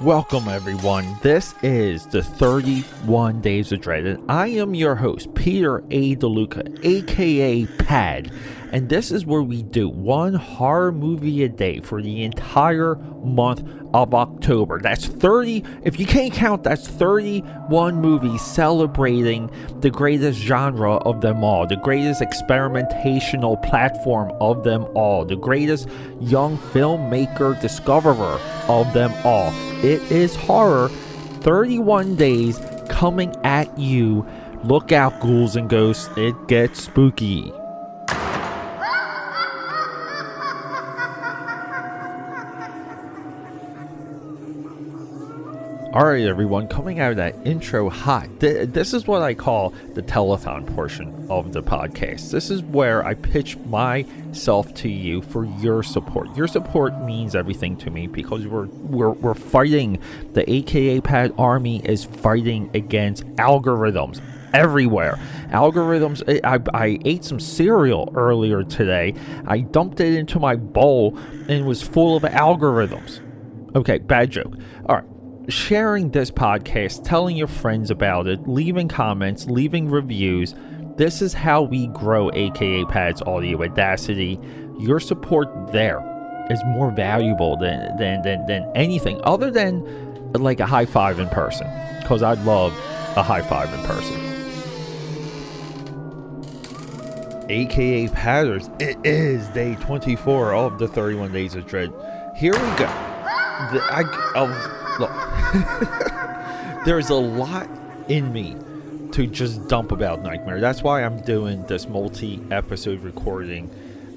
Welcome, everyone. This is the 31 Days of Dread, and I am your host, Peter A. DeLuca, aka Pad. And this is where we do one horror movie a day for the entire month of October. That's 30, if you can't count, that's 31 movies celebrating the greatest genre of them all, the greatest experimentational platform of them all, the greatest young filmmaker discoverer of them all. It is horror. 31 days coming at you. Look out, ghouls and ghosts. It gets spooky. All right, everyone, coming out of that intro hot. Th- this is what I call the telethon portion of the podcast. This is where I pitch myself to you for your support. Your support means everything to me because we're we're, we're fighting. The AKA Pad Army is fighting against algorithms everywhere. Algorithms. Eh, I, I ate some cereal earlier today. I dumped it into my bowl and it was full of algorithms. Okay, bad joke. All right sharing this podcast, telling your friends about it, leaving comments, leaving reviews. This is how we grow AKA Pads Audio Audacity. Your support there is more valuable than than than, than anything other than like a high five in person. Because I'd love a high five in person. AKA Padders, it is day 24 of the 31 Days of Dread. Here we go. The, I, I'll, look, there's a lot in me to just dump about Nightmare. That's why I'm doing this multi episode recording.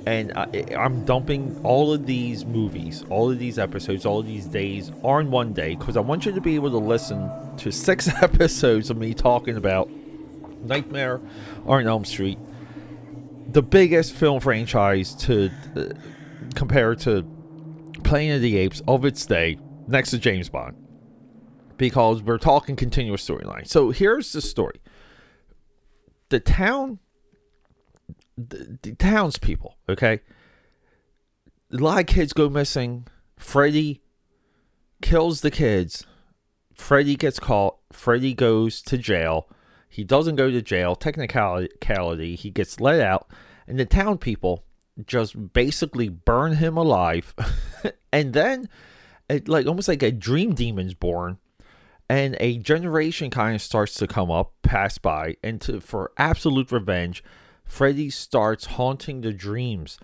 And I, I'm dumping all of these movies, all of these episodes, all of these days on one day because I want you to be able to listen to six episodes of me talking about Nightmare on Elm Street, the biggest film franchise to uh, compare to Planet of the Apes of its day, next to James Bond because we're talking continuous storyline. So here's the story: the town, the, the townspeople. Okay, a lot of kids go missing. Freddy kills the kids. Freddy gets caught. Freddy goes to jail. He doesn't go to jail. Technicality, he gets let out, and the town people just basically burn him alive, and then, it, like almost like a dream demon's born and a generation kind of starts to come up, pass by, and to, for absolute revenge, Freddy starts haunting the dreams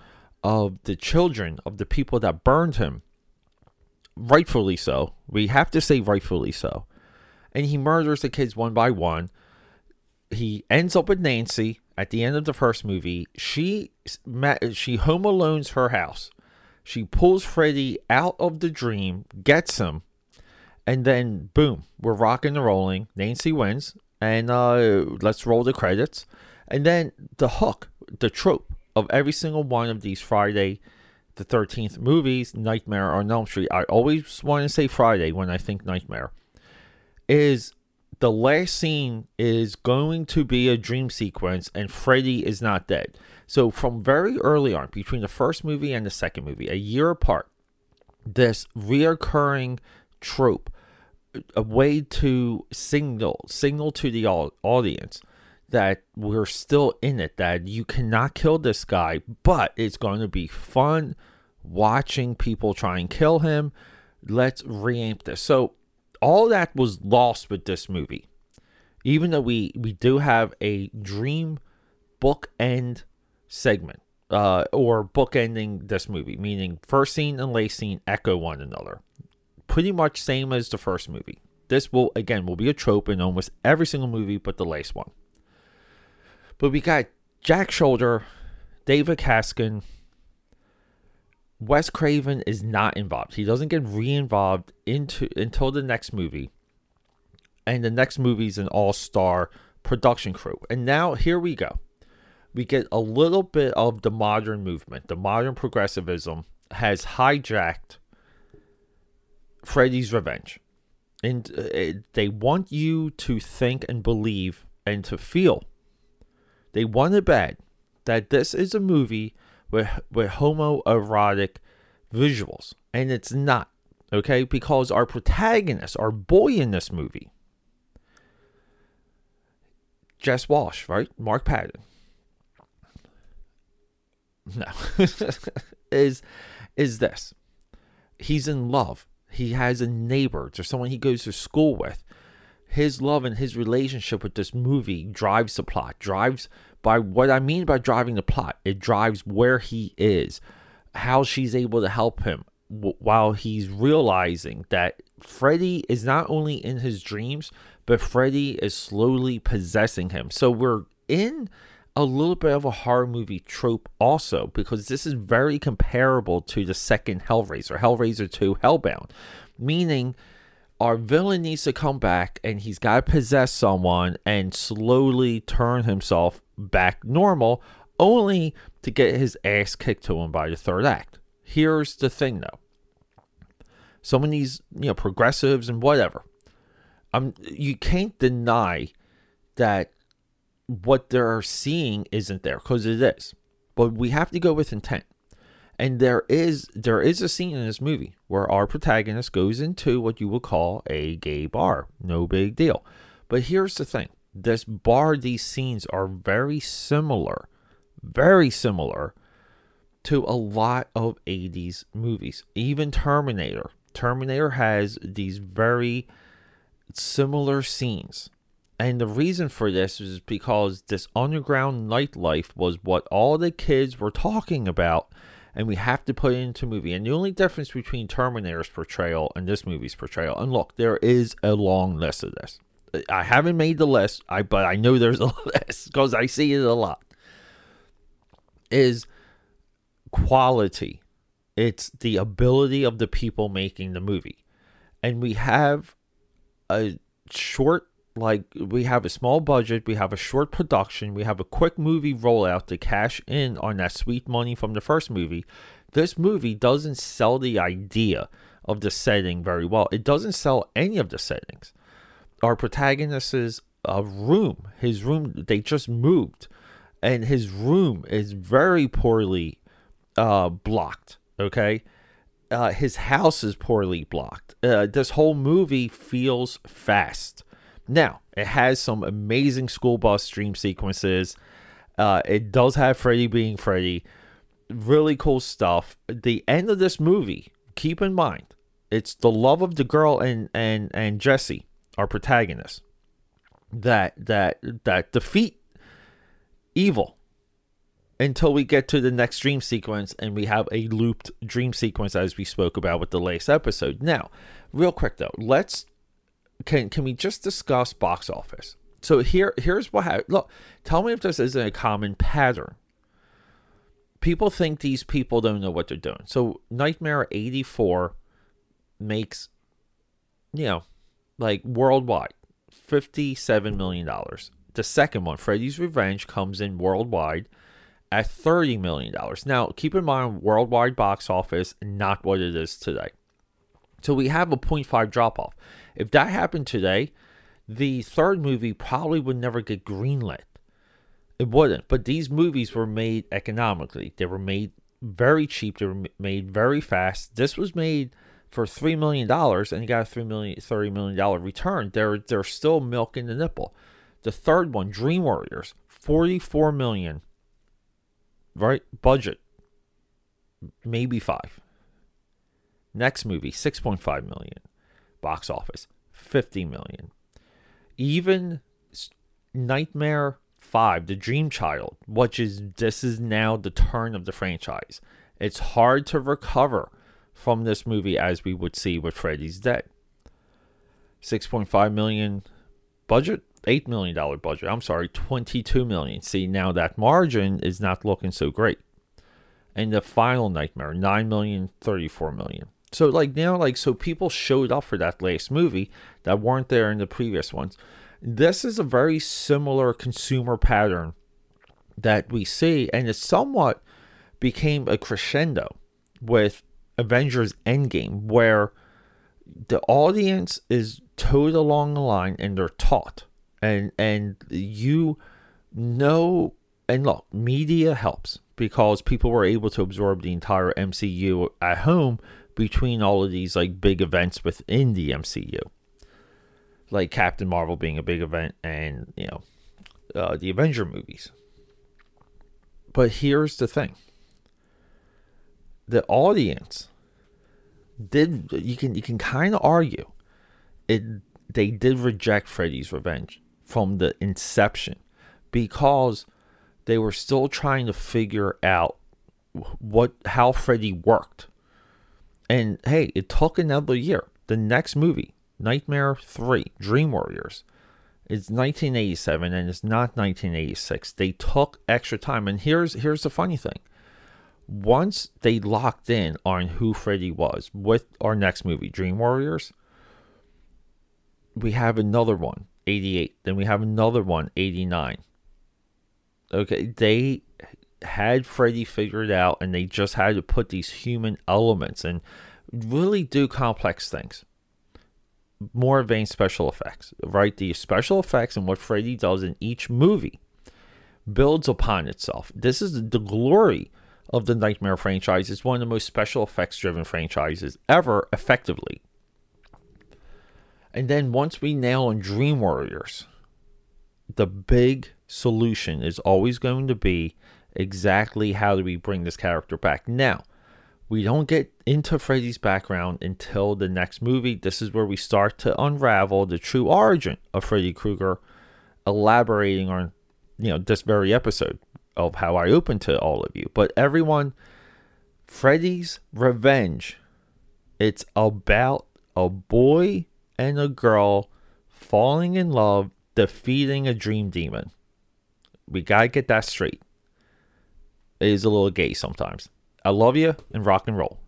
of the children of the people that burned him. Rightfully so. We have to say rightfully so. And he murders the kids one by one. He ends up with Nancy at the end of the first movie. She she home alones her house. She pulls Freddy out of the dream, gets him, and then boom, we're rocking and rolling. Nancy wins, and uh, let's roll the credits. And then the hook, the trope of every single one of these Friday the 13th movies, Nightmare on Elm Street, I always want to say Friday when I think Nightmare, is the last scene is going to be a dream sequence and Freddy is not dead. So from very early on, between the first movie and the second movie, a year apart, this reoccurring trope a way to signal signal to the audience that we're still in it that you cannot kill this guy but it's going to be fun watching people try and kill him. Let's reamp this. So all that was lost with this movie. Even though we we do have a dream book end segment uh, or book ending this movie meaning first scene and last scene echo one another pretty much same as the first movie. This will again will be a trope in almost every single movie but the last one. But we got Jack Sholder, David Chaskin. Wes Craven is not involved. He doesn't get re-involved into until the next movie. And the next movie is an all-star production crew. And now here we go. We get a little bit of the modern movement. The modern progressivism has hijacked Freddy's Revenge. And uh, they want you to think and believe and to feel. They want it bad that this is a movie with, with homoerotic visuals. And it's not. Okay, because our protagonist, our boy in this movie, Jess Walsh, right? Mark Patton. No. is is this. He's in love. He has a neighbor. There's someone he goes to school with. His love and his relationship with this movie drives the plot. Drives by what I mean by driving the plot. It drives where he is, how she's able to help him while he's realizing that Freddy is not only in his dreams, but Freddy is slowly possessing him. So we're in a little bit of a horror movie trope also because this is very comparable to the second Hellraiser, Hellraiser 2 Hellbound, meaning our villain needs to come back and he's got to possess someone and slowly turn himself back normal only to get his ass kicked to him by the third act. Here's the thing though. Some of these, you know, progressives and whatever. Um you can't deny that what they're seeing isn't there because it is. But we have to go with intent. And there is there is a scene in this movie where our protagonist goes into what you would call a gay bar. No big deal. But here's the thing. This bar, these scenes are very similar, very similar to a lot of 80s movies. Even Terminator. Terminator has these very similar scenes and the reason for this is because this underground nightlife was what all the kids were talking about, and we have to put it into movie. And the only difference between Terminator's portrayal and this movie's portrayal, and look, there is a long list of this. I haven't made the list, I but I know there's a list because I see it a lot. Is quality. It's the ability of the people making the movie. And we have a short like we have a small budget, we have a short production, we have a quick movie rollout to cash in on that sweet money from the first movie. This movie doesn't sell the idea of the setting very well. It doesn't sell any of the settings. Our protagonist's uh, room, his room, they just moved, and his room is very poorly uh, blocked. Okay. Uh, his house is poorly blocked. Uh, this whole movie feels fast now, it has some amazing school bus dream sequences. Uh, it does have Freddy being Freddy. Really cool stuff. The end of this movie, keep in mind, it's the love of the girl and and and Jesse, our protagonist, that that that defeat evil until we get to the next dream sequence and we have a looped dream sequence as we spoke about with the last episode. Now, real quick though, let's can can we just discuss box office? So here here's what happened. Look, tell me if this isn't a common pattern. People think these people don't know what they're doing. So Nightmare 84 makes you know, like worldwide, $57 million. The second one, Freddy's Revenge, comes in worldwide at $30 million. Now, keep in mind, worldwide box office, not what it is today. So we have a 0.5 drop off. If that happened today, the third movie probably would never get greenlit. It wouldn't. But these movies were made economically. They were made very cheap. They were made very fast. This was made for three million dollars, and you got a three million, thirty million dollar return. They're they're still milking the nipple. The third one, Dream Warriors, forty four million. Right budget, maybe five. Next movie, six point five million box office 50 million. Even Nightmare 5, The Dream Child, which is this is now the turn of the franchise. It's hard to recover from this movie as we would see with Freddy's Dead. 6.5 million budget, 8 million dollar budget. I'm sorry, 22 million. See, now that margin is not looking so great. And the final Nightmare, 9 million, 34 million. So like now, like so people showed up for that last movie that weren't there in the previous ones. This is a very similar consumer pattern that we see, and it somewhat became a crescendo with Avengers Endgame, where the audience is towed along the line and they're taught. And and you know and look, media helps because people were able to absorb the entire MCU at home between all of these like big events within the MCU. Like Captain Marvel being a big event and, you know, uh, the Avenger movies. But here's the thing. The audience did you can you can kind of argue it they did reject Freddy's Revenge from the inception because they were still trying to figure out what how Freddy worked. And hey, it took another year. The next movie, Nightmare 3, Dream Warriors, is 1987 and it's not 1986. They took extra time and here's here's the funny thing. Once they locked in on who Freddy was with our next movie, Dream Warriors, we have another one, 88. Then we have another one, 89. Okay, they had Freddy figured out and they just had to put these human elements and really do complex things. More advanced special effects, right? The special effects and what Freddy does in each movie builds upon itself. This is the glory of the Nightmare franchise. It's one of the most special effects driven franchises ever, effectively. And then once we nail on Dream Warriors, the big solution is always going to be exactly how do we bring this character back. Now, we don't get into Freddy's background until the next movie. This is where we start to unravel the true origin of Freddy Krueger, elaborating on, you know, this very episode of how I open to all of you. But everyone, Freddy's Revenge, it's about a boy and a girl falling in love, defeating a dream demon. We gotta get that straight. Is a little gay sometimes. I love you and rock and roll.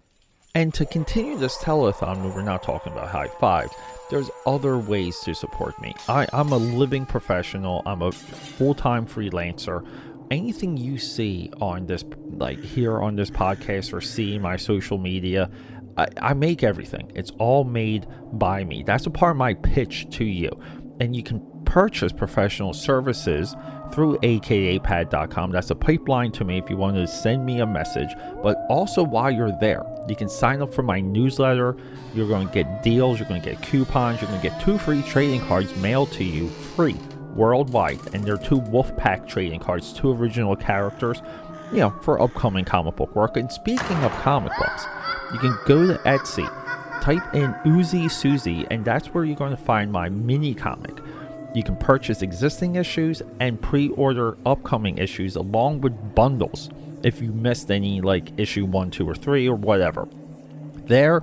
And to continue this telethon we're not talking about high fives, there's other ways to support me. I, I'm a living professional, I'm a full time freelancer. Anything you see on this, like here on this podcast or see my social media, I, I make everything. It's all made by me. That's a part of my pitch to you. And you can purchase professional services through akapad.com. That's a pipeline to me if you want to send me a message. But also, while you're there, you can sign up for my newsletter. You're going to get deals, you're going to get coupons, you're going to get two free trading cards mailed to you free worldwide. And they're two Wolfpack trading cards, two original characters, you know, for upcoming comic book work. And speaking of comic books, you can go to Etsy, type in Uzi Susie, and that's where you're going to find my mini comic. You can purchase existing issues and pre order upcoming issues along with bundles if you missed any, like issue 1, 2, or 3, or whatever. There,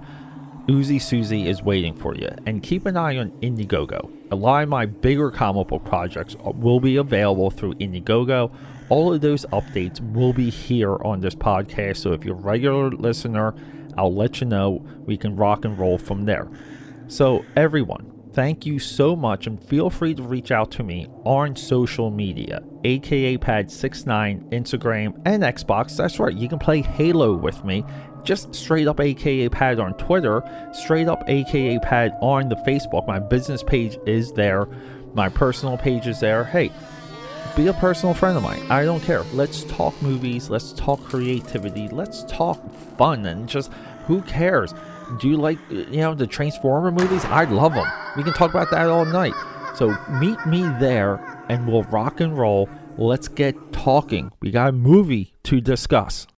Uzi Susie is waiting for you. And keep an eye on Indiegogo. A lot of my bigger comic book projects will be available through Indiegogo. All of those updates will be here on this podcast. So if you're a regular listener, I'll let you know. We can rock and roll from there. So, everyone, thank you so much and feel free to reach out to me on social media aka pad69 instagram and xbox. That's right you can play halo with me. Just straight up aka pad on twitter straight up aka pad on the facebook. My business page is there. My personal page is there. Hey be a personal friend of mine. I don't care. Let's talk movies. Let's talk creativity. Let's talk fun and just who cares do you like you know the transformer movies? I love them we can talk about that all night. So meet me there and we'll rock and roll. Let's get talking. We got a movie to discuss